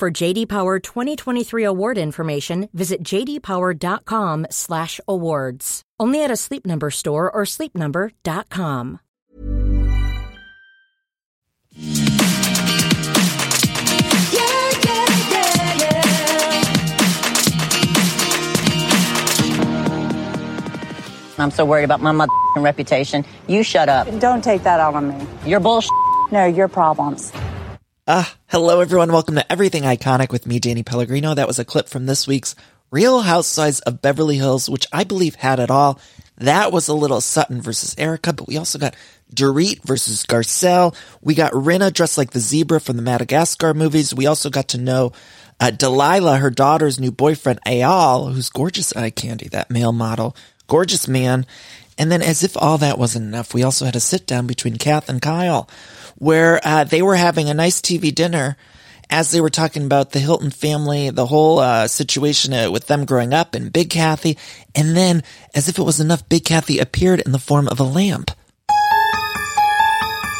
For JD Power 2023 award information, visit jdpower.com/awards. Only at a Sleep Number store or sleepnumber.com. I'm so worried about my mother reputation. You shut up. Don't take that out on me. You're bullshit. No, your problems. Ah, hello everyone. Welcome to Everything Iconic with me, Danny Pellegrino. That was a clip from this week's Real Housewives of Beverly Hills, which I believe had it all. That was a little Sutton versus Erika, but we also got Dorit versus Garcelle. We got Rinna dressed like the zebra from the Madagascar movies. We also got to know uh, Delilah, her daughter's new boyfriend, Eyal, who's gorgeous eye candy, that male model. Gorgeous man. And then as if all that wasn't enough, we also had a sit down between Kath and Kyle where uh, they were having a nice TV dinner as they were talking about the Hilton family, the whole uh, situation uh, with them growing up and Big Kathy. And then, as if it was enough, Big Kathy appeared in the form of a lamp.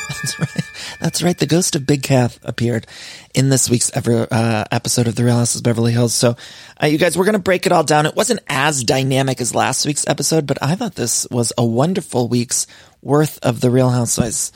That's right. That's right. The ghost of Big Kath appeared in this week's ever uh, episode of The Real Houses of Beverly Hills. So, uh, you guys, we're going to break it all down. It wasn't as dynamic as last week's episode, but I thought this was a wonderful week's worth of The Real Housewives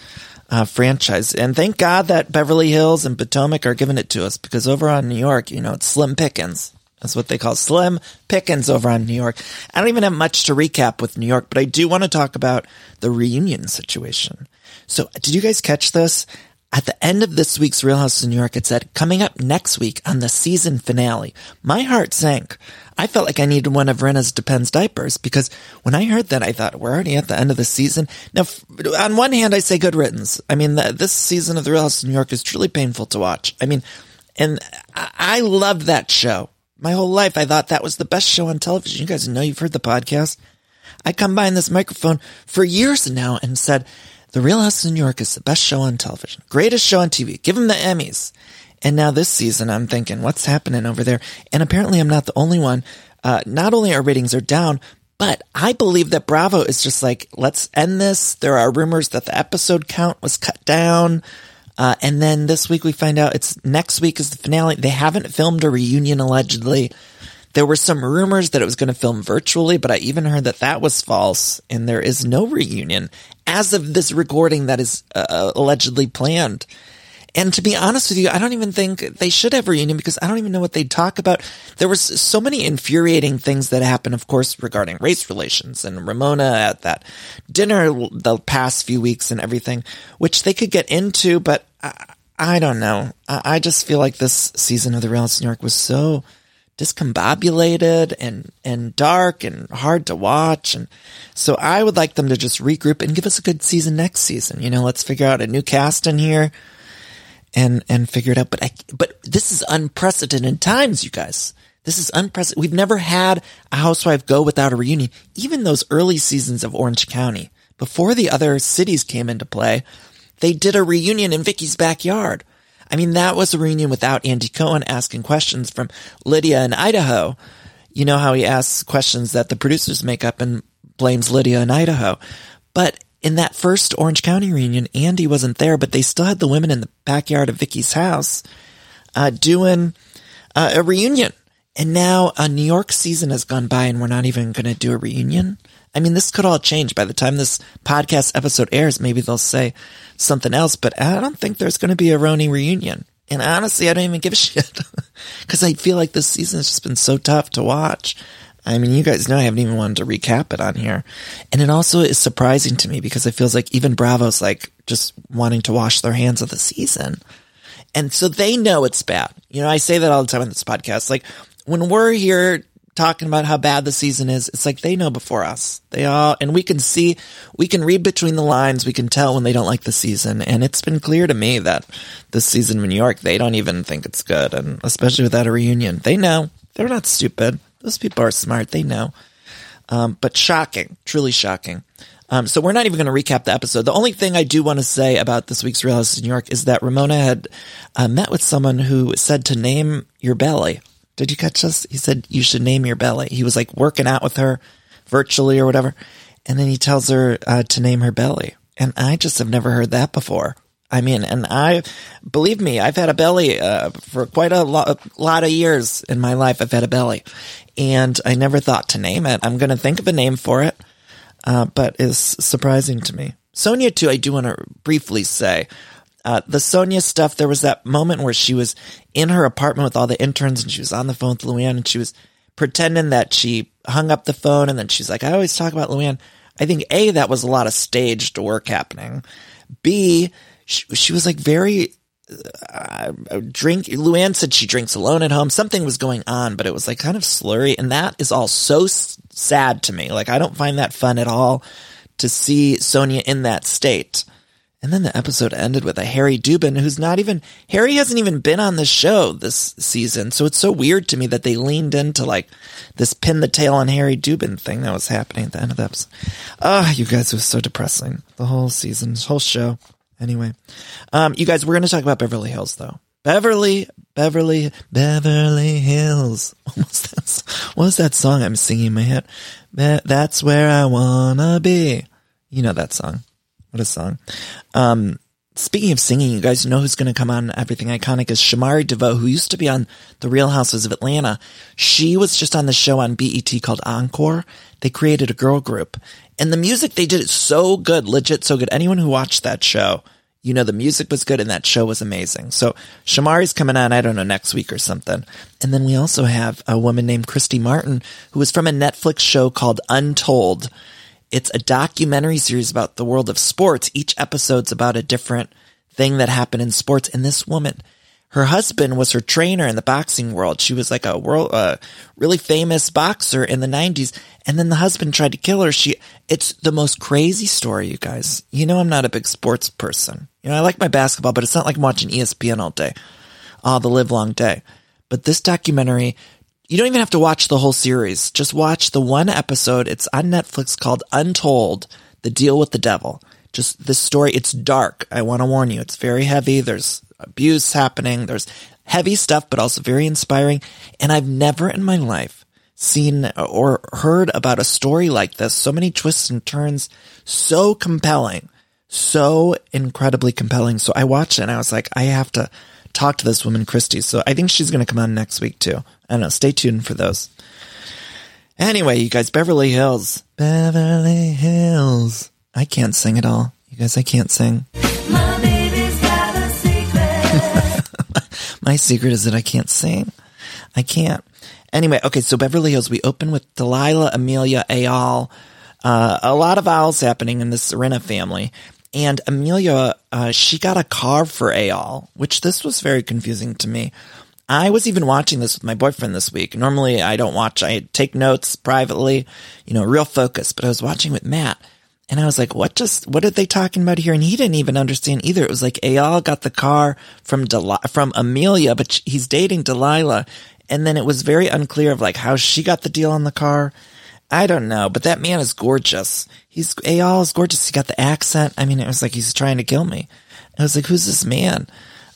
uh, franchise. And thank God that Beverly Hills and Potomac are giving it to us because over on New York, you know, it's slim pickings. That's what they call slim pickings over on New York. I don't even have much to recap with New York, but I do want to talk about the reunion situation. So did you guys catch this? At the end of this week's Real House of New York, it said, coming up next week on the season finale. My heart sank. I felt like I needed one of Rinna's Depends diapers because when I heard that, I thought, we're already at the end of the season. Now, on one hand, I say good riddance. I mean, the, this season of The Real House of New York is truly painful to watch. I mean, and I, I loved that show. My whole life, I thought that was the best show on television. You guys know you've heard the podcast. I come behind this microphone for years now and said, the Real House of New York is the best show on television, greatest show on TV. Give them the Emmys. And now this season, I'm thinking, what's happening over there? And apparently, I'm not the only one. Uh, not only our ratings are down, but I believe that Bravo is just like, let's end this. There are rumors that the episode count was cut down. Uh, and then this week we find out it's next week is the finale. They haven't filmed a reunion allegedly. There were some rumors that it was going to film virtually, but I even heard that that was false and there is no reunion as of this recording that is uh, allegedly planned. And to be honest with you, I don't even think they should have reunion because I don't even know what they'd talk about. There was so many infuriating things that happened, of course, regarding race relations and Ramona at that dinner the past few weeks and everything, which they could get into, but I, I don't know. I, I, just feel like this season of The Real New York was so discombobulated and, and dark and hard to watch. And so I would like them to just regroup and give us a good season next season. You know, let's figure out a new cast in here and, and figure it out. But I, but this is unprecedented times, you guys. This is unprecedented. We've never had a housewife go without a reunion. Even those early seasons of Orange County, before the other cities came into play, they did a reunion in Vicki's backyard I mean, that was a reunion without Andy Cohen asking questions from Lydia in Idaho. You know how he asks questions that the producers make up and blames Lydia in Idaho. But in that first Orange County reunion, Andy wasn't there, but they still had the women in the backyard of Vicki's house uh, doing uh, a reunion. And now a New York season has gone by and we're not even going to do a reunion. I mean, this could all change by the time this podcast episode airs. Maybe they'll say something else, but I don't think there's going to be a RHONY reunion. And honestly, I don't even give a shit because I feel like this season has just been so tough to watch. I mean, you guys know I haven't even wanted to recap it on here. And it also is surprising to me because it feels like even Bravo's like just wanting to wash their hands of the season. And so they know it's bad. You know, I say that all the time on this podcast. Like when we're here talking about how bad the season is. It's like they know before us. They all, and we can see, we can read between the lines. We can tell when they don't like the season. And it's been clear to me that this season in New York, they don't even think it's good. And especially without a reunion, they know. They're not stupid. Those people are smart. They know. Um, but shocking, truly shocking. Um, so we're not even going to recap the episode. The only thing I do want to say about this week's Real House in New York is that Ramona had uh, met with someone who said to name your belly. Did you catch this? He said you should name your belly. He was like working out with her virtually or whatever, and then he tells her uh, to name her belly. And I just have never heard that before. I mean, and I believe me, I've had a belly uh, for quite a lot, a lot of years in my life. I've had a belly, and I never thought to name it. I'm going to think of a name for it, uh, but it's surprising to me. Sonja, too, I do want to briefly say uh, the Sonja stuff. There was that moment where she was in her apartment with all the interns, and she was on the phone with Luann, and she was pretending that she hung up the phone, and then she's like, "I always talk about Luann." I think a that was a lot of staged work happening. B she, she was like very uh, drink. Luann said she drinks alone at home. Something was going on, but it was like kind of slurry, and that is all so s- sad to me. Like I don't find that fun at all to see Sonja in that state. And then the episode ended with a Harry Dubin who's not even Harry hasn't even been on the show this season. So it's so weird to me that they leaned into like this pin the tail on Harry Dubin thing that was happening at the end of the episode. Ah, oh, you guys it was so depressing. The whole season, whole show. Anyway, um, you guys, we're going to talk about Beverly Hills though. Beverly, Beverly, Beverly Hills. What was that song I'm singing in my head? That's where I wanna be. You know that song. What a song. Um, speaking of singing, you guys know who's going to come on Everything Iconic is Shamari DeVoe, who used to be on The Real Houses of Atlanta. She was just on the show on BET called Encore. They created a girl group and the music they did it so good, legit so good. Anyone who watched that show, you know, the music was good and that show was amazing. So Shamari's coming on, I don't know, next week or something. And then we also have a woman named Christy Martin who was from a Netflix show called Untold. It's a documentary series about the world of sports. Each episode's about a different thing that happened in sports. And this woman, her husband was her trainer in the boxing world. She was like a world, uh, really famous boxer in the nineties. And then the husband tried to kill her. She, it's the most crazy story, you guys. You know, I'm not a big sports person. You know, I like my basketball, but it's not like I'm watching ESPN all day, all the live long day. But this documentary you don't even have to watch the whole series. Just watch the one episode. It's on Netflix called Untold, The Deal with the Devil. Just this story, it's dark. I want to warn you. It's very heavy. There's abuse happening. There's heavy stuff, but also very inspiring. And I've never in my life seen or heard about a story like this. So many twists and turns. So compelling. So incredibly compelling. So I watched it and I was like, I have to talk to this woman, Christy. So I think she's going to come on next week too. I don't know. Stay tuned for those. Anyway, you guys, Beverly Hills. Beverly Hills. I can't sing at all. You guys, I can't sing. My baby's got a secret. My secret is that I can't sing. I can't. Anyway, okay, so Beverly Hills, we open with Delilah, Amelia, Eyal. Uh, a lot of owls happening in the Serena family. And Amelia, uh, she got a car for Eyal, which this was very confusing to me. I was even watching this with my boyfriend this week. Normally I don't watch, I take notes privately, you know, real focus, but I was watching with Matt and I was like, what just, what are they talking about here? And he didn't even understand either. It was like Eyal got the car from Del- from Amelia, but he's dating Delilah. And then it was very unclear of like how she got the deal on the car. I don't know, but that man is gorgeous. He's Eyal is gorgeous. He got the accent. I mean, it was like he's trying to kill me. I was like, who's this man?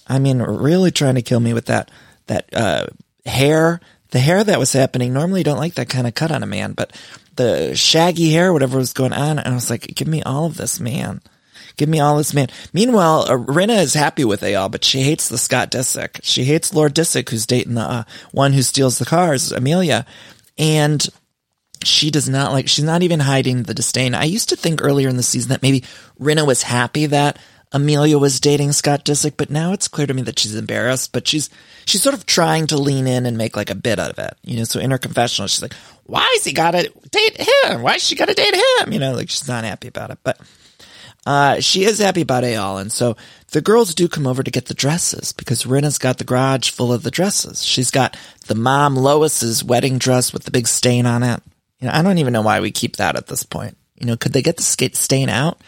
I mean, really trying to kill me with that that uh, hair, the hair that was happening. Normally, don't like that kind of cut on a man, but the shaggy hair, whatever was going on, and I was like, give me all of this, man. Give me all this, man. Meanwhile, uh, Rinna is happy with Eyal, but she hates the Scott Disick. She hates Lord Disick, who's dating the uh, one who steals the cars, Amelia. And she does not like, she's not even hiding the disdain. I used to think earlier in the season that maybe Rinna was happy that Amelia was dating Scott Disick, but now it's clear to me that she's embarrassed, but she's, she's sort of trying to lean in and make like a bit out of it. You know, so in her confessional, she's like, why is he got to date him? Why has she got to date him? You know, like she's not happy about it, but, Uh, she is happy about Eyal, and so the girls do come over to get the dresses because Rinna's got the garage full of the dresses. She's got the mom Lois's wedding dress with the big stain on it. You know, I don't even know why we keep that at this point. You know, could they get the skate stain out?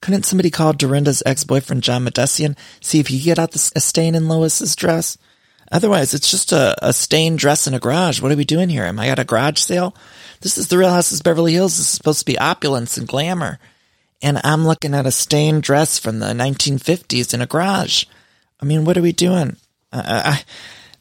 Couldn't somebody call Dorinda's ex-boyfriend John Mahdessian see if he could get out the, a stain in Lois's dress? Otherwise, it's just a, a stained dress in a garage. What are we doing here? Am I at a garage sale? This is the Real Houses Beverly Hills. This is supposed to be opulence and glamour and I'm looking at a stained dress from the 1950s in a garage. I mean, what are we doing? Uh, I,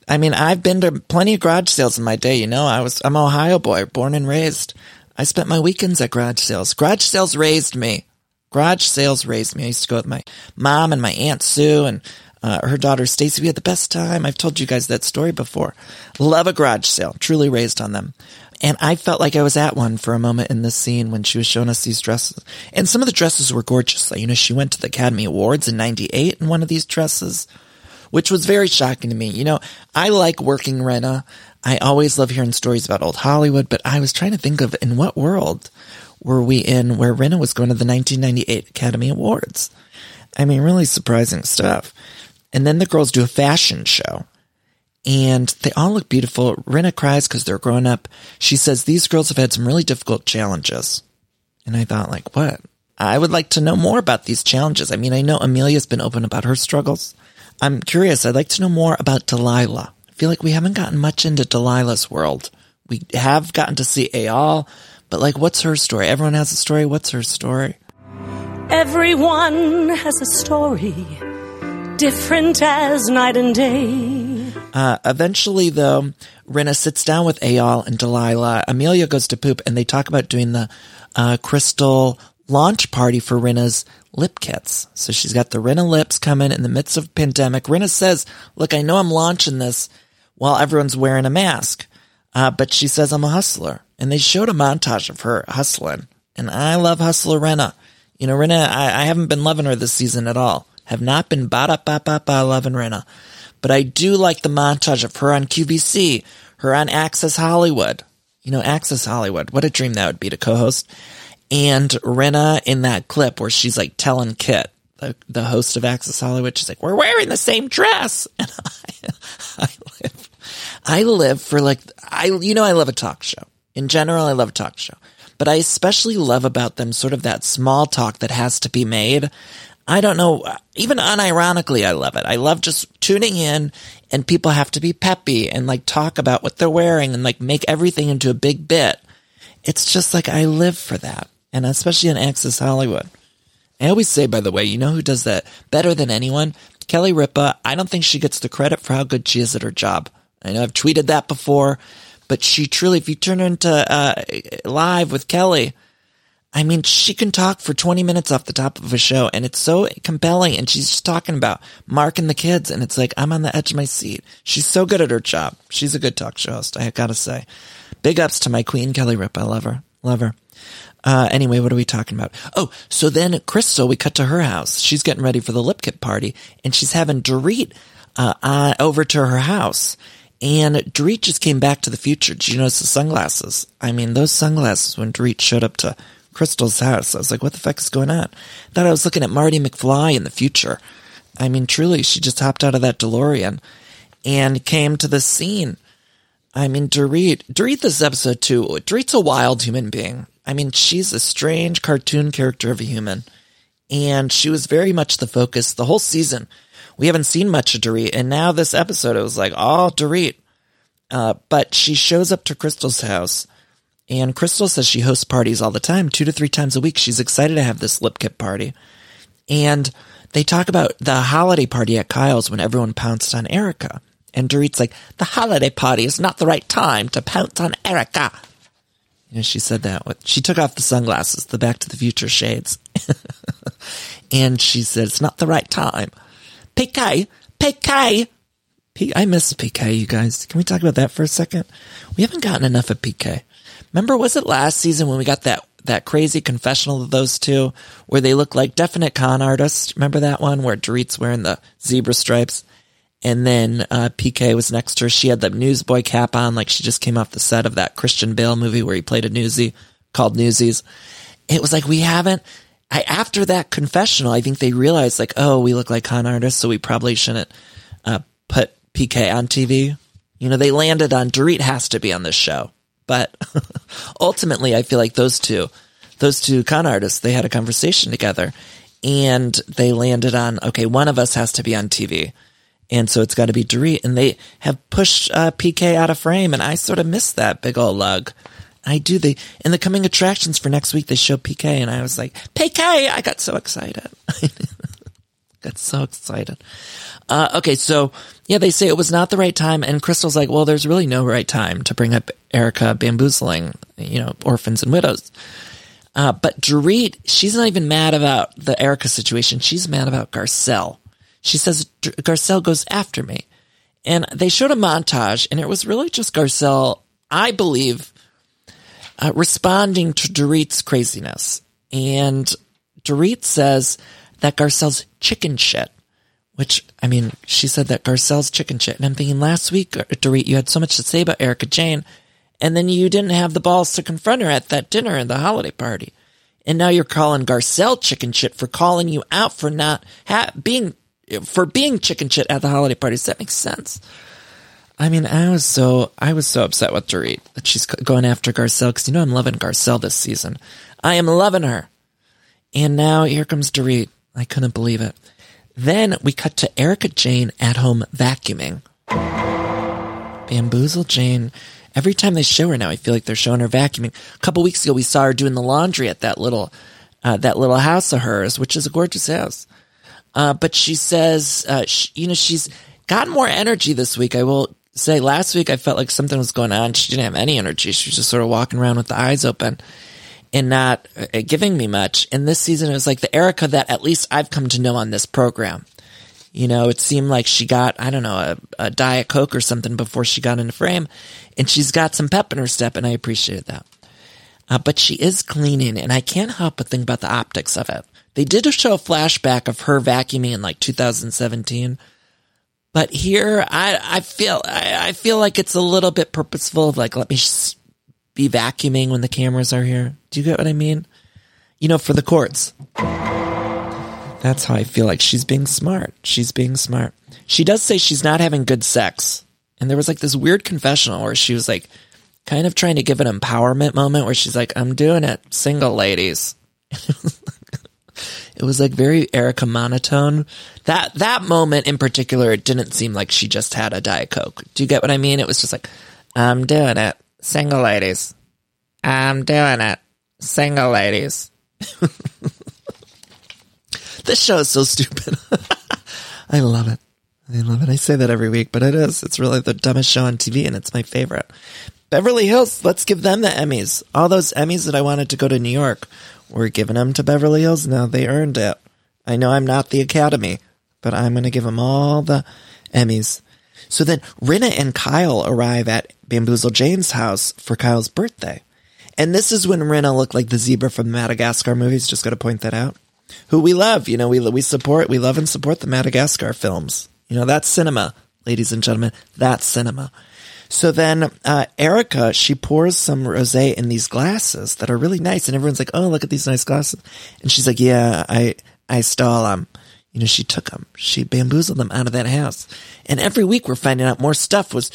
I mean, I've been to plenty of garage sales in my day. You know, I was, I'm Ohio boy, born and raised. I spent my weekends at garage sales. Garage sales raised me. Garage sales raised me. I used to go with my mom and my aunt Sue and uh, her daughter Stacy. We had the best time. I've told you guys that story before. Love a garage sale. Truly raised on them. And I felt like I was at one for a moment in this scene when she was showing us these dresses. And some of the dresses were gorgeous. You know, she went to the Academy Awards in 98 in one of these dresses, which was very shocking to me. You know, I like working Rinna. I always love hearing stories about old Hollywood, but I was trying to think of in what world were we in where Rinna was going to the 1998 Academy Awards. I mean, really surprising stuff. And then the girls do a fashion show and they all look beautiful. Rinna cries because they're grown up. She says these girls have had some really difficult challenges. And I thought, like, what? I would like to know more about these challenges. I mean, I know Amelia's been open about her struggles. I'm curious. I'd like to know more about Delilah. I feel like we haven't gotten much into Delilah's world. We have gotten to see Eyal, but like, what's her story? Everyone has a story. What's her story? Everyone has a story, different as night and day. Uh, eventually, though, Rinna sits down with Eyal and Delilah. Amelia goes to poop, and they talk about doing the uh, crystal launch party for Rinna's lip kits. So she's got the Rinna lips coming in the midst of pandemic. Rinna says, "Look, I know I'm launching this while everyone's wearing a mask, uh, but she says I'm a hustler." And they showed a montage of her hustling, and I love hustler Rinna. You know, Rinna, I, I haven't been loving her this season at all. Have not been ba da ba ba ba loving Rinna. But I do like the montage of her on QVC, her on Access Hollywood. You know, Access Hollywood. What a dream that would be to co-host. And Rinna in that clip where she's like telling Kit, the, the host of Access Hollywood, she's like, we're wearing the same dress. And I, I live, I live for like, I, you know, I love a talk show. In general, I love a talk show, but I especially love about them sort of that small talk that has to be made. I don't know, even unironically, I love it. I love just tuning in and people have to be peppy and like talk about what they're wearing and like make everything into a big bit. It's just like I live for that. And especially in Access Hollywood. I always say, by the way, you know who does that better than anyone? Kelly Ripa. I don't think she gets the credit for how good she is at her job. I know I've tweeted that before, but she truly, if you turn her into uh, live with Kelly, I mean, she can talk for 20 minutes off the top of a show and it's so compelling. And she's just talking about Mark and the kids. And it's like, I'm on the edge of my seat. She's so good at her job. She's a good talk show host. I gotta say, big ups to my queen, Kelly Ripa. I love her. Love her. Uh, anyway, what are we talking about? Oh, so then Crystal, we cut to her house. She's getting ready for the lip kit party and she's having Dorit, uh, uh, over to her house. And Dorit just came back to the future. Did you notice the sunglasses? I mean, those sunglasses when Dorit showed up to Crystal's house. I was like, what the fuck is going on? Thought I was looking at Marty McFly in the future. I mean, truly, she just hopped out of that DeLorean and came to the scene. I mean, Dorit, Dorit this episode too, Dorit's a wild human being. I mean, she's a strange cartoon character of a human. And she was very much the focus the whole season. We haven't seen much of Dorit. And now this episode, it was like, oh, Dorit. Uh, but she shows up to Crystal's house and Crystal says she hosts parties all the time, two to three times a week. She's excited to have this lip kit party. And they talk about the holiday party at Kyle's when everyone pounced on Erika. And Dorit's like, the holiday party is not the right time to pounce on Erika. Know, she said that. She took off the sunglasses, the Back to the Future shades. and she said, it's not the right time. PK, PK. P- I miss PK, you guys. Can we talk about that for a second? We haven't gotten enough of PK. Remember, was it last season when we got that that crazy confessional of those two where they look like definite con artists? Remember that one where Dorit's wearing the zebra stripes? And then uh, PK was next to her. She had the newsboy cap on, like she just came off the set of that Christian Bale movie where he played a newsie called Newsies. It was like we haven't. I, after that confessional, I think they realized like, oh, we look like con artists, so we probably shouldn't uh, put PK on TV. You know, they landed on Dorit has to be on this show, but ultimately, I feel like those two, those two con artists, they had a conversation together, and they landed on okay, one of us has to be on TV, and so it's got to be Dorit, and they have pushed uh, PK out of frame, and I sort of missed that big old lug. I do. They in the coming attractions for next week. They show PK, and I was like, PK! I got so excited. got so excited. Uh, okay, so yeah, they say it was not the right time, and Crystal's like, well, there's really no right time to bring up Erika bamboozling, you know, orphans and widows. Uh, but Dorit, she's not even mad about the Erika situation. She's mad about Garcelle. She says Garcelle goes after me, and they showed a montage, and it was really just Garcelle. I believe uh, responding to Dorit's craziness. And Dorit says that Garcelle's chicken shit, which, I mean, she said that Garcelle's chicken shit. And I'm thinking last week, Dorit, you had so much to say about Erika Jayne, and then you didn't have the balls to confront her at that dinner and the holiday party. And now you're calling Garcelle chicken shit for calling you out for not ha- being, for being chicken shit at the holiday parties. That makes sense? I mean, I was so I was so upset with Dorit that she's going after Garcelle because you know I'm loving Garcelle this season. I am loving her, and now here comes Dorit. I couldn't believe it. Then we cut to Erika Jayne at home vacuuming. Bamboozle Jayne. Every time they show her now, I feel like they're showing her vacuuming. A couple weeks ago, we saw her doing the laundry at that little uh, that little house of hers, which is a gorgeous house. Uh, but she says, uh, she, you know, she's gotten more energy this week. I will say last week I felt like something was going on. She didn't have any energy. She was just sort of walking around with the eyes open and not uh, giving me much. And this season it was like the Erika that at least I've come to know on this program. You know, it seemed like she got, I don't know, a, a Diet Coke or something before she got into frame. And she's got some pep in her step, and I appreciated that. Uh, but she is cleaning, and I can't help but think about the optics of it. They did show a flashback of her vacuuming in like 2017 but here, I, I feel, I, I feel like it's a little bit purposeful of like, let me be vacuuming when the cameras are here. Do you get what I mean? You know, for the courts. That's how I feel like she's being smart. She's being smart. She does say she's not having good sex. And there was like this weird confessional where she was like kind of trying to give an empowerment moment where she's like, I'm doing it, single ladies. It was like very Erika monotone. That that moment in particular, it didn't seem like she just had a Diet Coke. Do you get what I mean? It was just like, I'm doing it, single ladies. I'm doing it, single ladies. this show is so stupid. I love it. I love it. I say that every week, but it is. It's really the dumbest show on TV, and it's my favorite. Beverly Hills, let's give them the Emmys. All those Emmys that I wanted to go to New York. We're giving them to Beverly Hills now. They earned it. I know I'm not the Academy, but I'm going to give them all the Emmys. So then Rinna and Kyle arrive at Bamboozle Jayne's house for Kyle's birthday. And this is when Rinna looked like the zebra from the Madagascar movies. Just to point that out. Who we love, you know, we we support, we love and support the Madagascar films. You know, that's cinema, ladies and gentlemen. That's cinema. So then uh, Erika, she pours some rosé in these glasses that are really nice, and everyone's like, "Oh, look at these nice glasses," and she's like, "Yeah, I I stole them." You know, she took them, she bamboozled them out of that house, and every week we're finding out more stuff was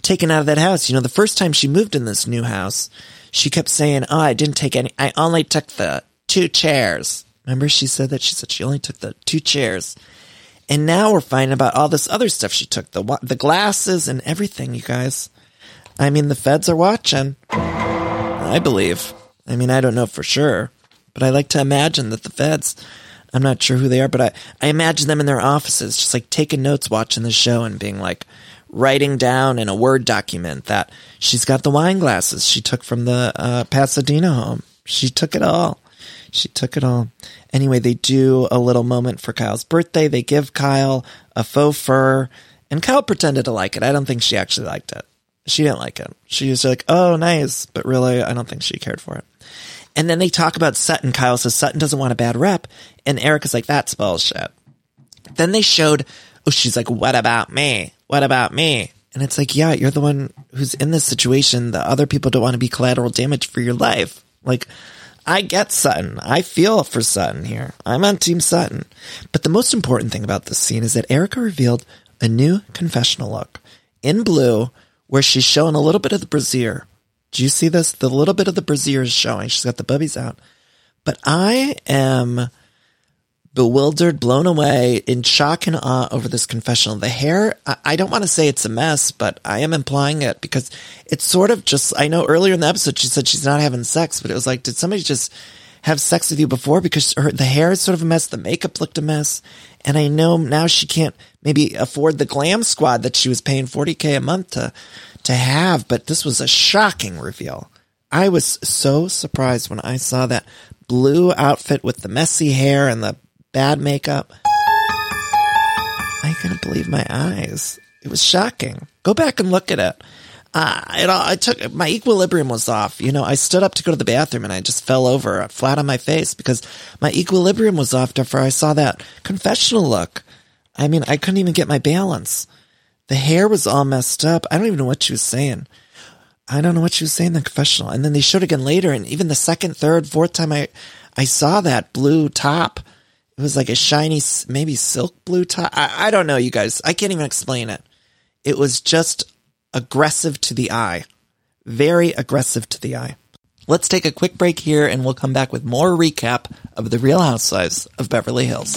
taken out of that house. You know, the first time she moved in this new house, she kept saying, "Oh, I didn't take any. I only took the two chairs." Remember, she said that she said she only took the two chairs. And now we're finding about all this other stuff she took the the glasses and everything. You guys, I mean, the feds are watching. I believe. I mean, I don't know for sure, but I like to imagine that the feds. I'm not sure who they are, but I, I imagine them in their offices, just like taking notes, watching the show, and being like writing down in a Word document that she's got the wine glasses she took from the uh, Pasadena home. She took it all. She took it all. Anyway, they do a little moment for Kyle's birthday. They give Kyle a faux fur, and Kyle pretended to like it. I don't think she actually liked it. She didn't like it. She was like, oh, nice. But really, I don't think she cared for it. And then they talk about Sutton. Kyle says Sutton doesn't want a bad rep. And Erika's like, that's bullshit. Then they showed, oh, she's like, what about me? What about me? And it's like, yeah, you're the one who's in this situation. The other people don't want to be collateral damage for your life. Like, I get Sutton. I feel for Sutton here. I'm on Team Sutton. But the most important thing about this scene is that Erika revealed a new confessional look in blue where she's showing a little bit of the brassiere. Do you see this? The little bit of the brassiere is showing. She's got the bubbies out. But I am bewildered, blown away, in shock and awe over this confessional. The hair, I don't want to say it's a mess, but I am implying it because it's sort of just, I know earlier in the episode she said she's not having sex, but it was like, did somebody just have sex with you before? Because her, the hair is sort of a mess, the makeup looked a mess. And I know now she can't maybe afford the glam squad that she was paying 40k a month to, to have, but this was a shocking reveal. I was so surprised when I saw that blue outfit with the messy hair and the bad makeup. I couldn't believe my eyes. It was shocking. Go back and look at it. Uh, it all, I took, my equilibrium was off. You know, I stood up to go to the bathroom and I just fell over flat on my face because my equilibrium was off after I saw that confessional look. I mean, I couldn't even get my balance. The hair was all messed up. I don't even know what she was saying. I don't know what she was saying in the confessional. And then they showed again later. And even the second, third, fourth time I, I saw that blue top, it was like a shiny, maybe silk blue tie. I, I don't know, you guys. I can't even explain it. It was just aggressive to the eye. Very aggressive to the eye. Let's take a quick break here and we'll come back with more recap of The Real Housewives of Beverly Hills.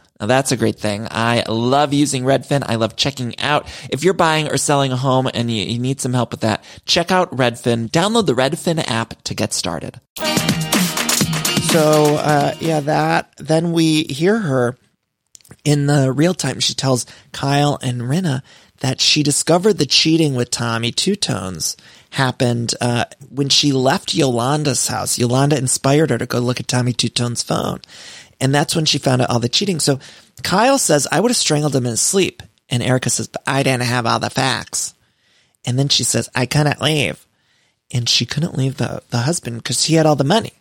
Now that's a great thing. I love using Redfin. I love checking out. If you're buying or selling a home and you, you, need some help with that, check out Redfin. Download the Redfin app to get started. So, uh, yeah, that, then we hear her in the real time. She tells Kyle and Rinna that she discovered the cheating with Tommy Two Tones happened uh, when she left Yolanda's house. Yolanda inspired her to go look at Tommy Two Tones' phone. And that's when she found out all the cheating. So Kyle says, I would have strangled him in his sleep. And Erika says, but I didn't have all the facts. And then she says, I couldn't leave. And she couldn't leave the, the husband because he had all the money.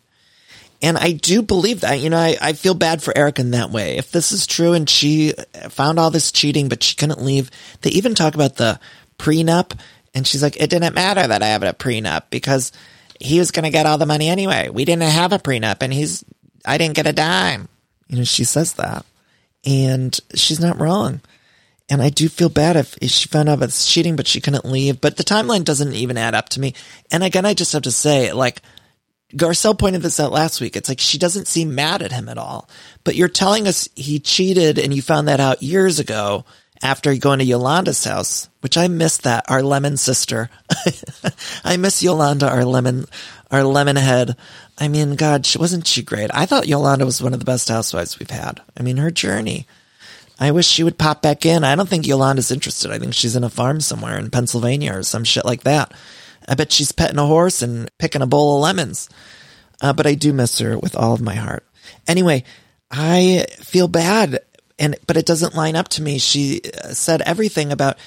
And I do believe that, you know, I, I feel bad for Erika in that way. If this is true and she found all this cheating, but she couldn't leave, they even talk about the prenup. And she's like, it didn't matter that I have a prenup because he was going to get all the money anyway. We didn't have a prenup and he's I didn't get a dime. You know, she says that. And she's not wrong. And I do feel bad if, if she found out about cheating, but she couldn't leave. But the timeline doesn't even add up to me. And again, I just have to say, like, Garcelle pointed this out last week. It's like she doesn't seem mad at him at all. But you're telling us he cheated and you found that out years ago after going to Yolanda's house, which I miss that, our lemon sister. I miss Yolanda, our lemon, our lemon head. I mean, God, she, wasn't she great? I thought Yolanda was one of the best housewives we've had. I mean, her journey. I wish she would pop back in. I don't think Yolanda's interested. I think she's in a farm somewhere in Pennsylvania or some shit like that. I bet she's petting a horse and picking a bowl of lemons. Uh, but I do miss her with all of my heart. Anyway, I feel bad and, but it doesn't line up to me. She uh, said everything about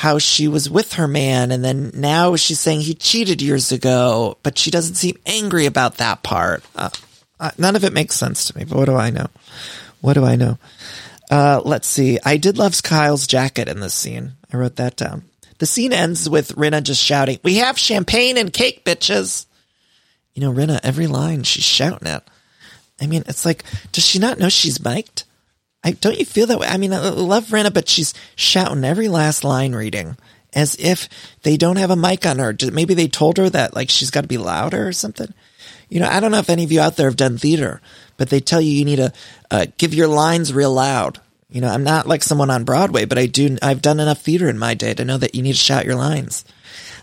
how she was with her man and then now she's saying he cheated years ago, but she doesn't seem angry about that part. Uh, uh, none of it makes sense to me, but what do I know? What do I know? Uh, let's see. I did love Kyle's jacket in this scene. I wrote that down. The scene ends with Rinna just shouting, we have champagne and cake, bitches. You know, Rinna, every line she's shouting it. I mean, it's like, does she not know she's mic'd? I don't you feel that way? I mean, I love Rinna, but she's shouting every last line reading. as if they don't have a mic on her. Maybe they told her that like she's got to be louder or something. You know, I don't know if any of you out there have done theater, but they tell you you need to uh, give your lines real loud. You know, I'm not like someone on Broadway, but I do. I've done enough theater in my day to know that you need to shout your lines.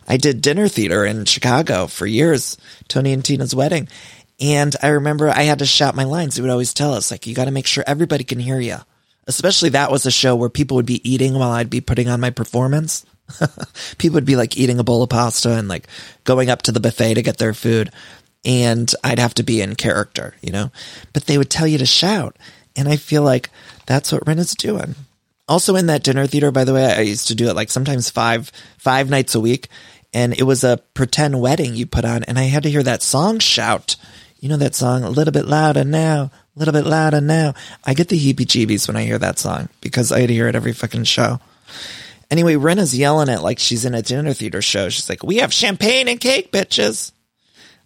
I did dinner theater in Chicago for years, Tony and Tina's wedding, and I remember I had to shout my lines. They would always tell us like, you got to make sure everybody can hear you. Especially that was a show where people would be eating while I'd be putting on my performance. people would be like eating a bowl of pasta and like going up to the buffet to get their food. And I'd have to be in character, you know, but they would tell you to shout. And I feel like that's what Rinna's doing. Also in that dinner theater, by the way, I used to do it like sometimes five, five nights a week. And it was a pretend wedding you put on. And I had to hear that song shout. You know that song, a little bit louder now, a little bit louder now. I get the heebie jeebies when I hear that song because I hear it every fucking show. Anyway, Rinna's yelling it like she's in a dinner theater show. She's like, we have champagne and cake, bitches.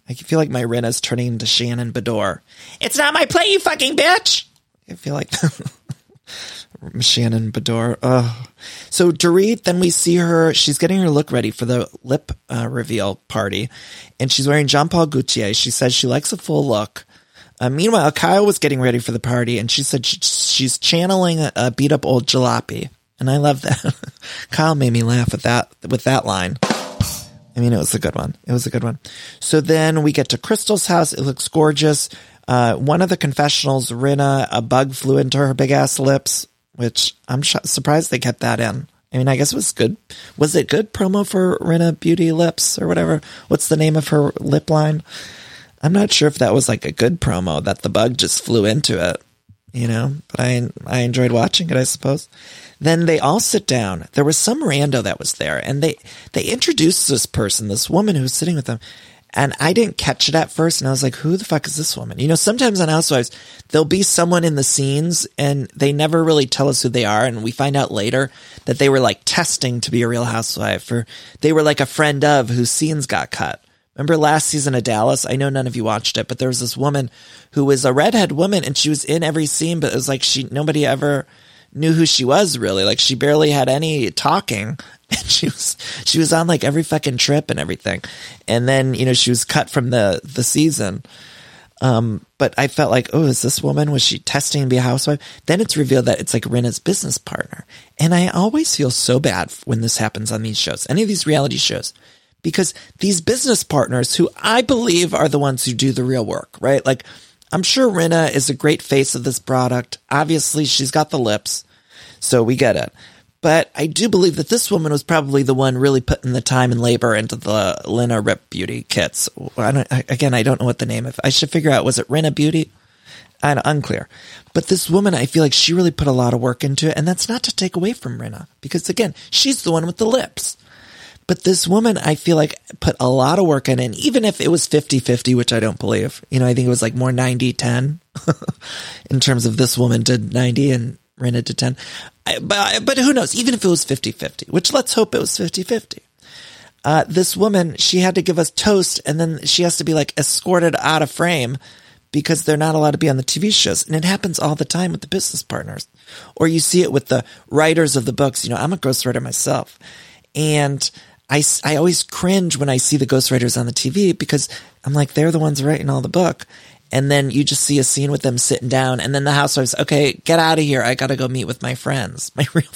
I feel like my Rinna's turning into Shannon Beador. It's not my plate, you fucking bitch. I feel like Shannon Beador. Ugh. So Dorit, then we see her. She's getting her look ready for the lip uh, reveal party, and she's wearing Jean Paul Gaultier. She says she likes a full look. Uh, meanwhile, Kyle was getting ready for the party, and she said she, she's channeling a, a beat up old jalopy, and I love that. Kyle made me laugh with that with that line. I mean, it was a good one. It was a good one. So then we get to Crystal's house. It looks gorgeous. Uh, one of the confessionals, Rinna, a bug flew into her big ass lips, which I'm sh- surprised they kept that in. I mean, I guess it was good. Was it good promo for Rinna Beauty Lips or whatever? What's the name of her lip line? I'm not sure if that was like a good promo that the bug just flew into it, you know, but I, I enjoyed watching it, I suppose. Then they all sit down. There was some rando that was there and they, they introduced this person, this woman who was sitting with them. And I didn't catch it at first. And I was like, who the fuck is this woman? You know, sometimes on Housewives, there'll be someone in the scenes and they never really tell us who they are. And we find out later that they were like testing to be a real housewife or they were like a friend of whose scenes got cut. Remember last season of Dallas? I know none of you watched it, but there was this woman who was a redhead woman and she was in every scene, but it was like she, nobody ever, knew who she was really. Like she barely had any talking. And she was she was on like every fucking trip and everything. And then, you know, she was cut from the the season. Um, but I felt like, oh, is this woman, was she testing to be a housewife? Then it's revealed that it's like Rinna's business partner. And I always feel so bad when this happens on these shows, any of these reality shows, because these business partners who I believe are the ones who do the real work, right? Like I'm sure Rinna is a great face of this product. Obviously, she's got the lips, so we get it. But I do believe that this woman was probably the one really putting the time and labor into the Lina Rip Beauty kits. I again, I don't know what the name of. I should figure out. Was it Rinna Beauty? I unclear. But this woman, I feel like she really put a lot of work into it, and that's not to take away from Rinna because again, she's the one with the lips. But this woman, I feel like put a lot of work in. And even if it was 50 50, which I don't believe, you know, I think it was like more 90 10 in terms of this woman did 90 and Rinna to 10. I, but, but who knows? Even if it was 50 50, which let's hope it was 50 50. Uh, this woman, she had to give us toast and then she has to be like escorted out of frame because they're not allowed to be on the TV shows. And it happens all the time with the business partners. Or you see it with the writers of the books. You know, I'm a ghostwriter myself. And I, I always cringe when I see the ghostwriters on the TV because I'm like, they're the ones writing all the book. And then you just see a scene with them sitting down and then the housewives, okay, get out of here. I got to go meet with my friends, my real,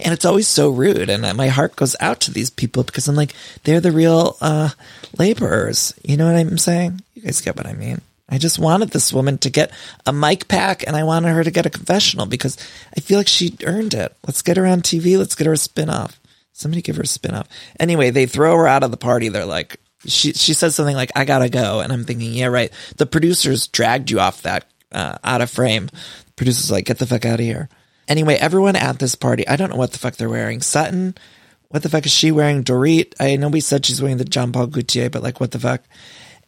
and it's always so rude. And my heart goes out to these people because I'm like, they're the real, uh, laborers. You know what I'm saying? You guys get what I mean? I just wanted this woman to get a mic pack and I wanted her to get a confessional because I feel like she earned it. Let's get her on TV. Let's get her a spinoff. Somebody give her a spin off. Anyway, they throw her out of the party. They're like, she she says something like, "I gotta go," and I'm thinking, yeah, right. The producers dragged you off that uh, out of frame. The producers like, get the fuck out of here. Anyway, everyone at this party, I don't know what the fuck they're wearing. Sutton, what the fuck is she wearing? Dorit, I know we said she's wearing the Jean Paul Gaultier, but like, what the fuck?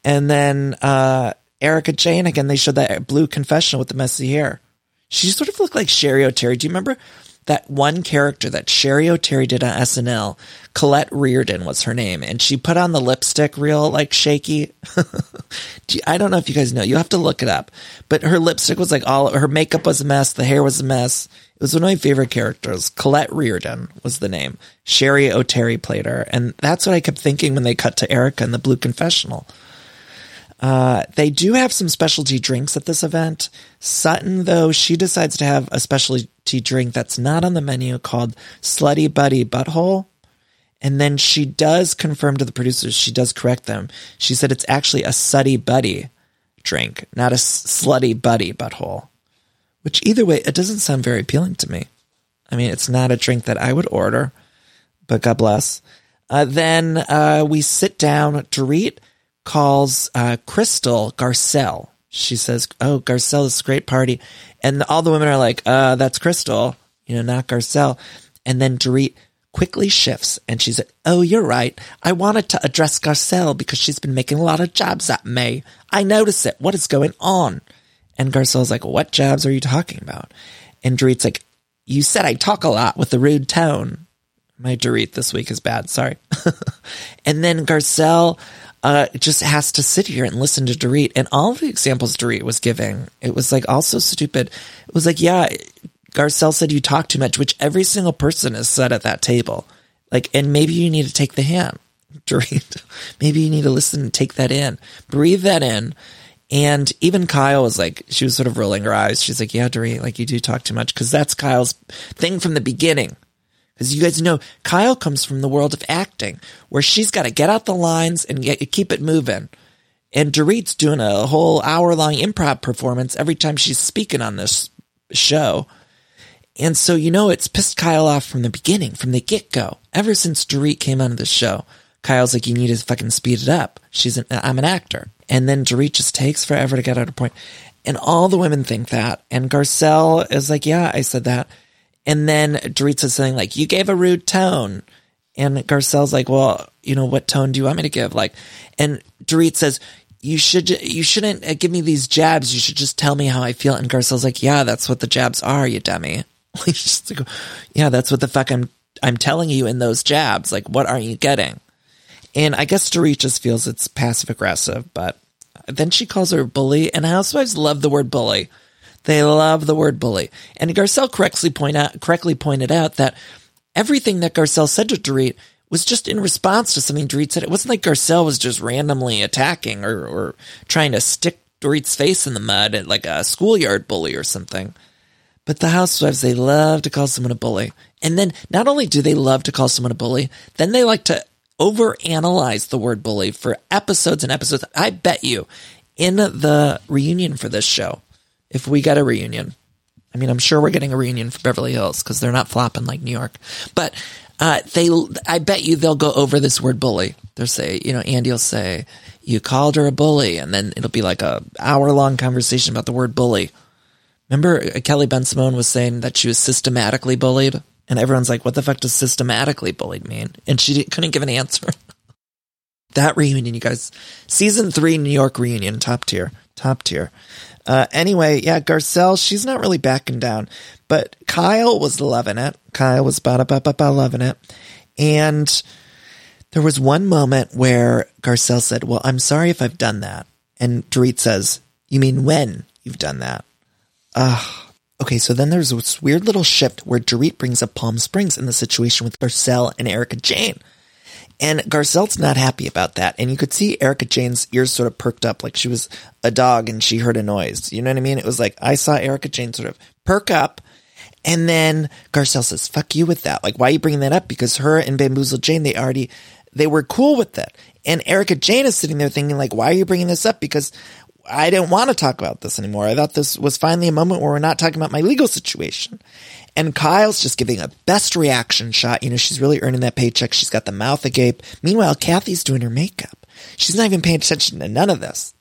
And then uh, Erika Jayne again. They showed that blue confessional with the messy hair. She sort of looked like Cheri Oteri. Do you remember that one character that Cheri Oteri did on SNL, Colette Reardon was her name, and she put on the lipstick real like shaky. I don't know if you guys know. You have to look it up. But her lipstick was like all her makeup was a mess, the hair was a mess. It was one of my favorite characters. Colette Reardon was the name. Cheri Oteri played her, and that's what I kept thinking when they cut to Erika in the Blue Confessional. Uh, they do have some specialty drinks at this event. Sutton, though, she decides to have a specialty drink that's not on the menu called Slutty Buddy Butthole. And then she does confirm to the producers, she does correct them. She said it's actually a Sutty Buddy drink, not a Slutty Buddy Butthole. Which either way, it doesn't sound very appealing to me. I mean, it's not a drink that I would order, but God bless. Uh, then uh, we sit down. Dorit calls uh, Crystal Garcelle. She says, "Oh, Garcelle is a great party," and all the women are like, "Uh, that's Crystal, you know, not Garcelle." And then Dorit quickly shifts, and she's like, "Oh, you're right. I wanted to address Garcelle because she's been making a lot of jabs at me. I notice it. What is going on?" And Garcelle's like, "What jabs are you talking about?" And Dorit's like, "You said I talk a lot with a rude tone." My Dorit this week is bad. Sorry. and then Garcelle uh, just has to sit here and listen to Dorit. And all the examples Dorit was giving, it was like all so stupid. It was like, yeah, Garcelle said you talk too much, which every single person has said at that table. Like, and maybe you need to take the hint, Dorit. maybe you need to listen and take that in, breathe that in. And even Kyle was like, she was sort of rolling her eyes. She's like, yeah, Dorit, like you do talk too much. Cause that's Kyle's thing from the beginning. Because you guys know Kyle comes from the world of acting, where she's got to get out the lines and get, keep it moving. And Dorit's doing a whole hour long improv performance every time she's speaking on this show. And so, you know, it's pissed Kyle off from the beginning, from the get go. Ever since Dorit came onto the show, Kyle's like, you need to fucking speed it up. She's an, I'm an actor. And then Dorit just takes forever to get out of point. And all the women think that. And Garcelle is like, yeah, I said that. And then Dorit says like, you gave a rude tone. And Garcelle's like, well, you know, what tone do you want me to give? Like, and Dorit says, you should, you shouldn't uh, give me these jabs. You should just tell me how I feel. And Garcelle's like, yeah, that's what the jabs are, you dummy. like, yeah, that's what the fuck I'm, I'm telling you in those jabs. Like, what are you getting? And I guess Dorit just feels it's passive aggressive, but then she calls her a bully. And housewives love the word bully. They love the word bully. And Garcelle correctly point out, correctly pointed out that everything that Garcelle said to Dorit was just in response to something Dorit said. It wasn't like Garcelle was just randomly attacking or, or trying to stick Dorit's face in the mud at like a schoolyard bully or something. But the housewives, they love to call someone a bully. And then not only do they love to call someone a bully, then they like to overanalyze the word bully for episodes and episodes. I bet you in the reunion for this show, if we get a reunion. I mean, I'm sure we're getting a reunion for Beverly Hills because they're not flopping like New York. But uh, they, I bet you they'll go over this word bully. They'll say, you know, Andy will say, "You called her a bully," and then it'll be like a hour long conversation about the word bully. Remember, uh, Kelly Bensimon was saying that she was systematically bullied, and everyone's like, "What the fuck does systematically bullied mean?" And she couldn't give an answer. that reunion, you guys, season three New York reunion, top tier, top tier. Uh, anyway, yeah, Garcelle, she's not really backing down, but Kyle was loving it. Kyle was ba ba ba ba loving it. And there was one moment where Garcelle said, Well, I'm sorry if I've done that. And Dorit says, You mean when you've done that? Uh, okay, so then there's this weird little shift where Dorit brings up Palm Springs in the situation with Garcelle and Erika Jayne. And Garcelle's not happy about that. And you could see Erika Jayne's ears sort of perked up like she was a dog and she heard a noise. You know what I mean? It was like I saw Erika Jayne sort of perk up. And then Garcelle says, fuck you with that. Like, why are you bringing that up? Because her and Bamboozle Jayne, they already, they were cool with it. And Erika Jayne is sitting there thinking like, why are you bringing this up? Because I didn't want to talk about this anymore. I thought this was finally a moment where we're not talking about my legal situation. And Kyle's just giving a best reaction shot. You know, she's really earning that paycheck. She's got the mouth agape. Meanwhile, Kathy's doing her makeup. She's not even paying attention to none of this.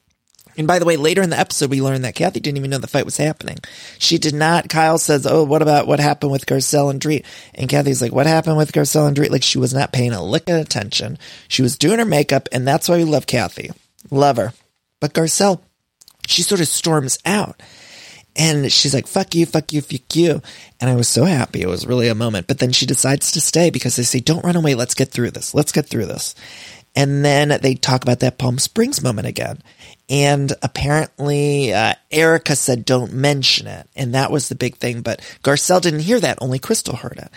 And by the way, later in the episode, we learned that Kathy didn't even know the fight was happening. She did not. Kyle says, Oh, what about what happened with Garcelle and Dorit? And Kathy's like, What happened with Garcelle and Dorit? Like, she was not paying a lick of attention. She was doing her makeup, and that's why we love Kathy. Love her. But Garcelle, she sort of storms out. And she's like, fuck you, fuck you, fuck you. And I was so happy. It was really a moment. But then she decides to stay because they say, don't run away. Let's get through this. Let's get through this. And then they talk about that Palm Springs moment again. And apparently, uh, Erika said, don't mention it. And that was the big thing. But Garcelle didn't hear that. Only Crystal heard it.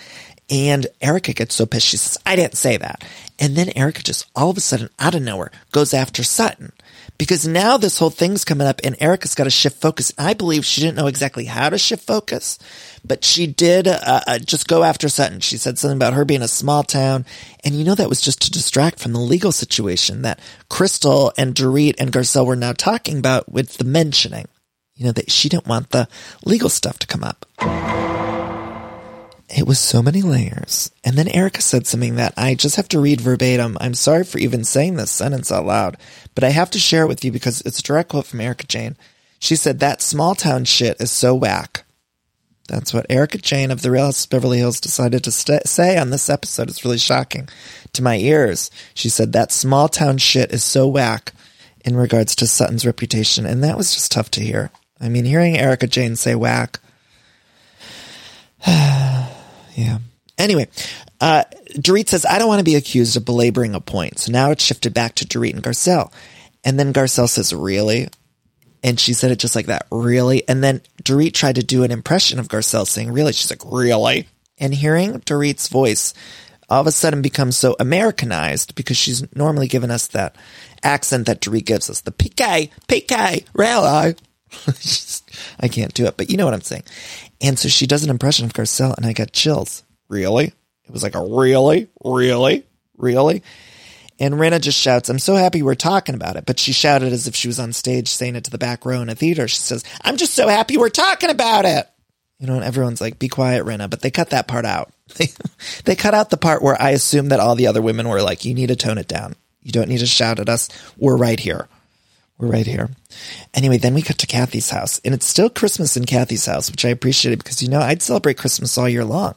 And Erika gets so pissed. She says, I didn't say that. And then Erika just all of a sudden, out of nowhere, goes after Sutton because now this whole thing's coming up and Erika's got to shift focus. I believe she didn't know exactly how to shift focus, but she did uh, uh, just go after Sutton. She said something about her being a small town. And you know, that was just to distract from the legal situation that Crystal and Dorit and Garcelle were now talking about with the mentioning. You know, that she didn't want the legal stuff to come up. It was so many layers. And then Erika said something that I just have to read verbatim. I'm sorry for even saying this sentence out loud, but I have to share it with you because it's a direct quote from Erika Jayne. She said, That small town shit is so whack. That's what Erika Jayne of the Real House of Beverly Hills decided to st- say on this episode. It's really shocking to my ears. She said, That small town shit is so whack in regards to Sutton's reputation. And that was just tough to hear. I mean, hearing Erika Jayne say whack. Yeah. Anyway, uh, Dorit says, I don't want to be accused of belaboring a point. So now it's shifted back to Dorit and Garcelle. And then Garcelle says, really? And she said it just like that, really? And then Dorit tried to do an impression of Garcelle saying, really? She's like, really? And hearing Dorit's voice all of a sudden becomes so Americanized because she's normally given us that accent that Dorit gives us, the PK, PK, really? I can't do it, but you know what I'm saying. And so she does an impression of Garcelle, and I got chills. Really? It was like a really, really, really. And Rinna just shouts, I'm so happy we're talking about it. But she shouted as if she was on stage saying it to the back row in a theater. She says, I'm just so happy we're talking about it. You know, and everyone's like, be quiet, Rinna. But they cut that part out. They cut out the part where I assume that all the other women were like, you need to tone it down. You don't need to shout at us. We're right here. We're right here. Anyway, then we cut to Kathy's house, and it's still Christmas in Kathy's house, which I appreciated because, you know, I'd celebrate Christmas all year long.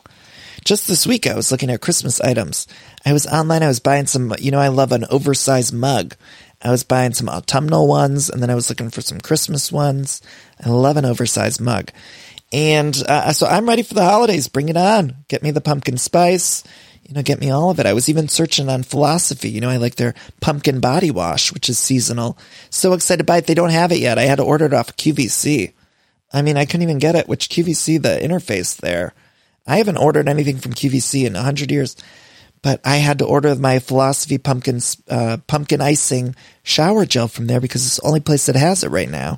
Just this week, I was looking at Christmas items. I was online, I was buying some, you know, I love an oversized mug. I was buying some autumnal ones, and then I was looking for some Christmas ones. I love an oversized mug. And uh, so I'm ready for the holidays. Bring it on. Get me the pumpkin spice. You know, get me all of it. I was even searching on philosophy. You know, I like their pumpkin body wash, which is seasonal. So excited by it. They don't have it yet. I had to order it off QVC. I mean, I couldn't even get it, which QVC, the interface there. I haven't ordered anything from QVC in a hundred years, but I had to order my philosophy pumpkin, uh, pumpkin icing shower gel from there because it's the only place that has it right now.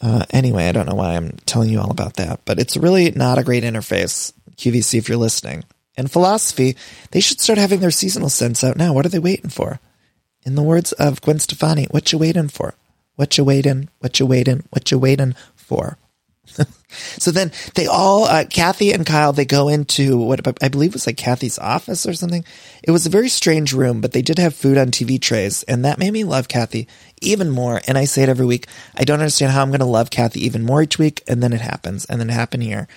Uh, anyway, I don't know why I'm telling you all about that, but it's really not a great interface. QVC, if you're listening. And philosophy, they should start having their seasonal scents out now. What are they waiting for? In the words of Gwen Stefani, what you waiting for? What you waiting? What you waiting? What you waiting for? so then they all, uh, Kathy and Kyle, they go into what I believe was like Kathy's office or something. It was a very strange room, but they did have food on TV trays, and that made me love Kathy even more. And I say it every week. I don't understand how I'm going to love Kathy even more each week, and then it happens, and then it happened here.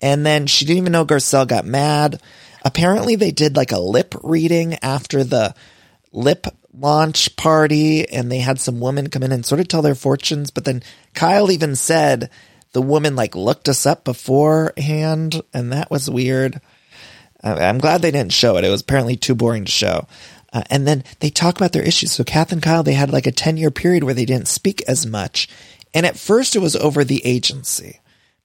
And then she didn't even know Garcelle got mad. Apparently, they did like a lip reading after the lip launch party, and they had some woman come in and sort of tell their fortunes. But then Kyle even said the woman like looked us up beforehand, and that was weird. I'm glad they didn't show it. It was apparently too boring to show. Uh, and then they talk about their issues. So Kath and Kyle, they had like a 10 year period where they didn't speak as much. And at first it was over the agency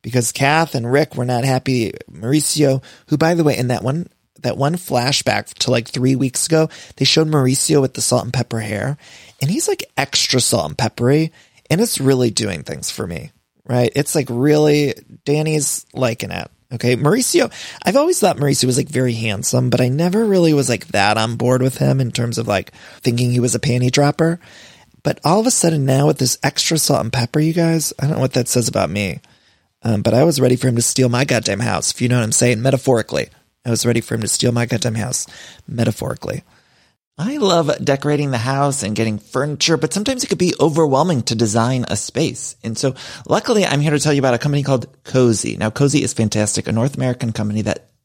because Kath and Rick were not happy. Mauricio, who by the way, in that one, that one flashback to like three weeks ago, they showed Mauricio with the salt and pepper hair and he's like extra salt and peppery and it's really doing things for me, right? It's like really, Danny's liking it. Okay. Mauricio, I've always thought Mauricio was like very handsome, but I never really was like that on board with him in terms of like thinking he was a panty dropper. But all of a sudden now with this extra salt and pepper, you guys, I don't know what that says about me. Um, but I was ready for him to steal my goddamn house, if you know what I'm saying, metaphorically. I was ready for him to steal my goddamn house, metaphorically. I love decorating the house and getting furniture, but sometimes it could be overwhelming to design a space. And so luckily I'm here to tell you about a company called Cozey. Now Cozey is fantastic, a North American company that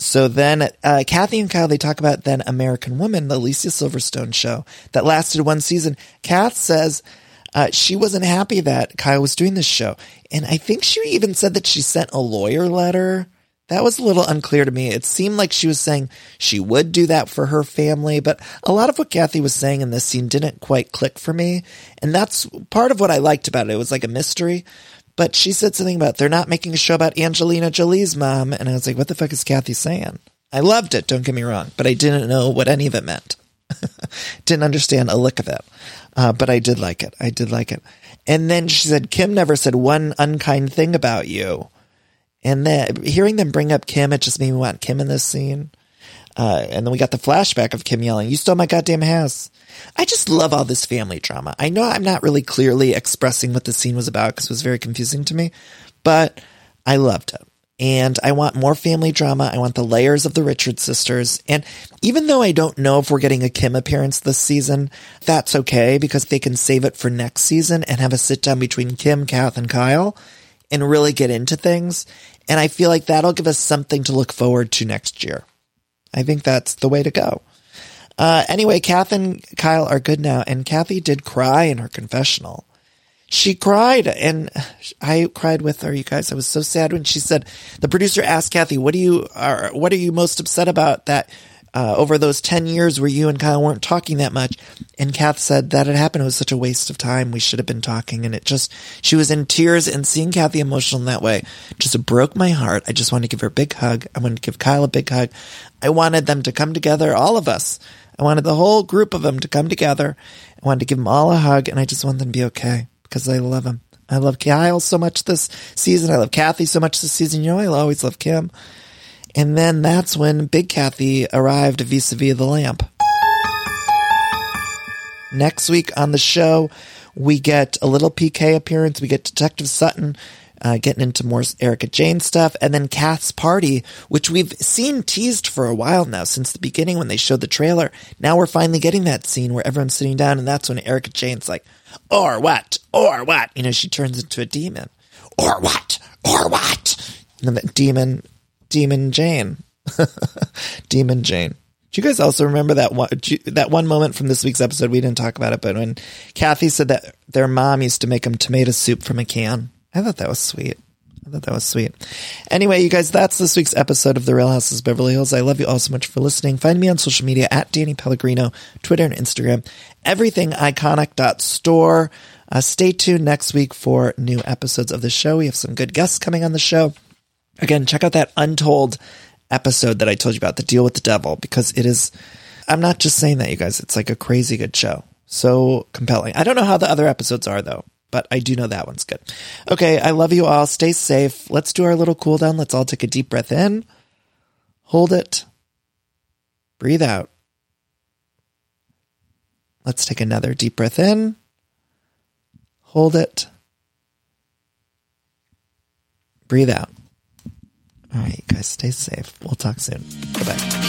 So then, uh, Kathy and Kyle, they talk about then American Woman, the Alicia Silverstone show that lasted one season. Kath says, uh, she wasn't happy that Kyle was doing this show. And I think she even said that she sent a lawyer letter. That was a little unclear to me. It seemed like she was saying she would do that for her family, but a lot of what Kathy was saying in this scene didn't quite click for me. And that's part of what I liked about it. It was like a mystery. But she said something about they're not making a show about Angelina Jolie's mom. And I was like, what the fuck is Kathy saying? I loved it, don't get me wrong, but I didn't know what any of it meant. didn't understand a lick of it. Uh, but I did like it. I did like it. And then she said, Kim never said one unkind thing about you. And then hearing them bring up Kim, it just made me want Kim in this scene. Uh, and then we got the flashback of Kim yelling, You stole my goddamn house. I just love all this family drama. I know I'm not really clearly expressing what the scene was about because it was very confusing to me, but I loved it. And I want more family drama. I want the layers of the Richard sisters. And even though I don't know if we're getting a Kim appearance this season, that's okay because they can save it for next season and have a sit down between Kim, Kath, and Kyle and really get into things. And I feel like that'll give us something to look forward to next year. I think that's the way to go. Uh, anyway, Kath and Kyle are good now, and Kathy did cry in her confessional. She cried, and I cried with her. You guys, I was so sad when she said the producer asked Kathy, "What do you are? What are you most upset about that uh, over those ten years where you and Kyle weren't talking that much?" And Kath said that it happened. It was such a waste of time. We should have been talking, and it just she was in tears. And seeing Kathy emotional in that way just broke my heart. I just wanted to give her a big hug. I wanted to give Kyle a big hug. I wanted them to come together, all of us I wanted the whole group of them to come together. I wanted to give them all a hug, and I just want them to be okay because I love them. I love Kyle so much this season. I love Kathy so much this season. You know, I always love Kim. And then that's when Big Kathy arrived vis-a-vis the lamp. Next week on the show, we get a little PK appearance. We get Detective Sutton uh, getting into more Erika Jayne stuff, and then Kath's party, which we've seen teased for a while now since the beginning when they showed the trailer. Now we're finally getting that scene where everyone's sitting down, and that's when Erika Jayne's like, "Or what? Or what?" You know, she turns into a demon. Or what? Or what? And then that demon, demon Jayne, demon Jayne. Do you guys also remember that one that one moment from this week's episode? We didn't talk about it, but when Kathy said that their mom used to make them tomato soup from a can. I thought that was sweet. I thought that was sweet. Anyway, you guys, that's this week's episode of The Real Houses Beverly Hills. I love you all so much for listening. Find me on social media at Danny Pellegrino, Twitter and Instagram, everythingiconic.store. Uh, stay tuned next week for new episodes of the show. We have some good guests coming on the show. Again, check out that untold episode that I told you about, The Deal with the Devil, because it is, I'm not just saying that, you guys. It's like a crazy good show. So compelling. I don't know how the other episodes are, though but I do know that one's good. Okay, I love you all. Stay safe. Let's do our little cool down. Let's all take a deep breath in, hold it, breathe out. Let's take another deep breath in, hold it, breathe out. All right, guys, stay safe. We'll talk soon. Bye bye.